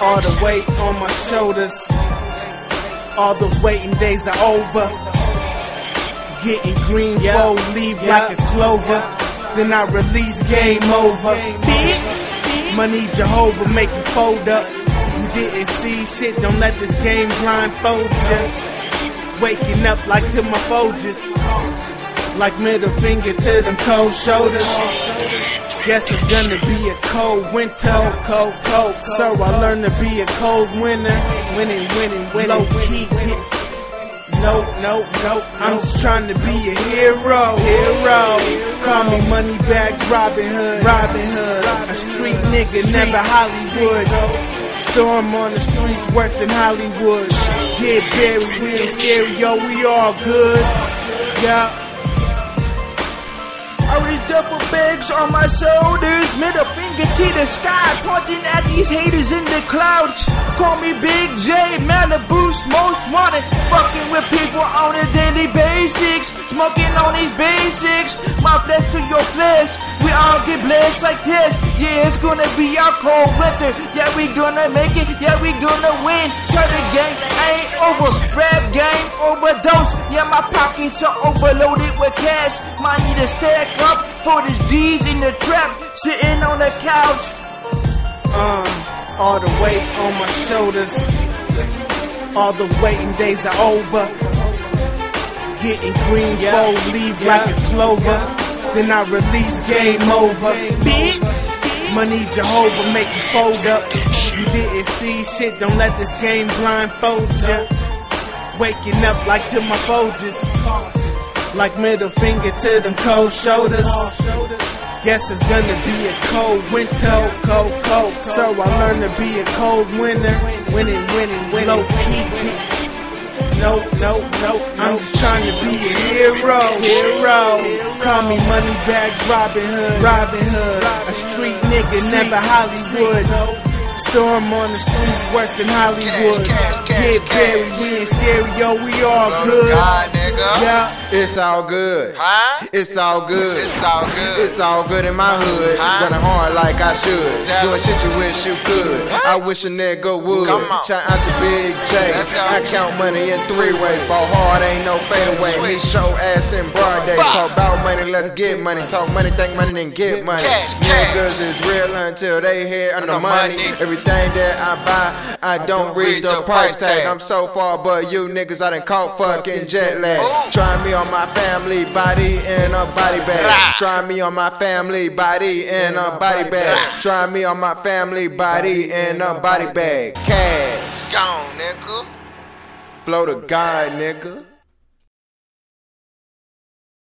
All the weight on my shoulders. All those waiting days are over. Getting green, Yeah. fold, leave Yeah. like a clover. Then I release game over. Bitch, money Jehovah make you fold up. You didn't see shit, don't let this game blindfold ya. Waking up like to my Folgers. Like middle finger to them cold shoulders. Guess it's gonna be a cold winter. Cold, cold, So I learned to be a cold winner. Winning, winning, winning. Low key, get no, no, no. I'm just trying to be a hero. Hero. Call me money bags, Robin Hood. Robin Hood. A street nigga, never Hollywood. Storm on the streets, worse than Hollywood. Get buried, we ain't scary, yo, we all good. Yeah. All these duffel bags on my shoulders, middle finger to the sky, pointing at these haters in the clouds. Call me Big J, Malibu's most wanted. Fucking with people on a daily basics, smoking on these basics. My flesh to your flesh, we all get blessed like this. Yeah, it's gonna be our cold winter. Yeah, we gonna make it. Yeah, we gonna win. Try the game ain't over. Rap game overdose. Yeah, my pockets are overloaded with cash. Might need to stack up for this G's in the trap. Sitting on the couch. Um, all the weight on my shoulders. All those waiting days are over. Getting green, fold, leave like a clover. Then I release game over. Bitch, money Jehovah make you fold up. You didn't see shit, don't let this game blindfold ya. Waking up like to my Folgers. Like middle finger to them cold shoulders. Guess it's gonna be a cold winter, cold, cold. So I learned to be a cold winner, winning, winning, winning. Low key, no, no, no. I'm just trying to be a hero, hero. Call me money bags, Robin Hood, Robin Hood. A street nigga, never Hollywood. Storm on the streets, worse than Hollywood. Cash, cash, Get cash, buried, cash. we ain't scary, yo, we all good. God, nigga. Yeah. It's all good. Huh? It's all good. It's all good. It's all good in my hood. Huh? Running hard like I should. Tell Doing him. shit you wish you could. I wish a nigga would. Shout out to Big J. I count money in three ways. Ball hard, ain't no fadeaway. Swish. Meet your ass in broad day. Bah. Talk about money, let's get money. Talk money, think money, then get money. Cash, cash. Niggas is real until they hear under Under money. Everything that I buy, I don't read the price tag. I'm so far, but you niggas I done caught fucking jet lag. Try me on my family body in a body bag. Try me on my family body in a body bag. Try me on my family body in a body bag. Cash. Gone, nigga. Flo the God, nigga.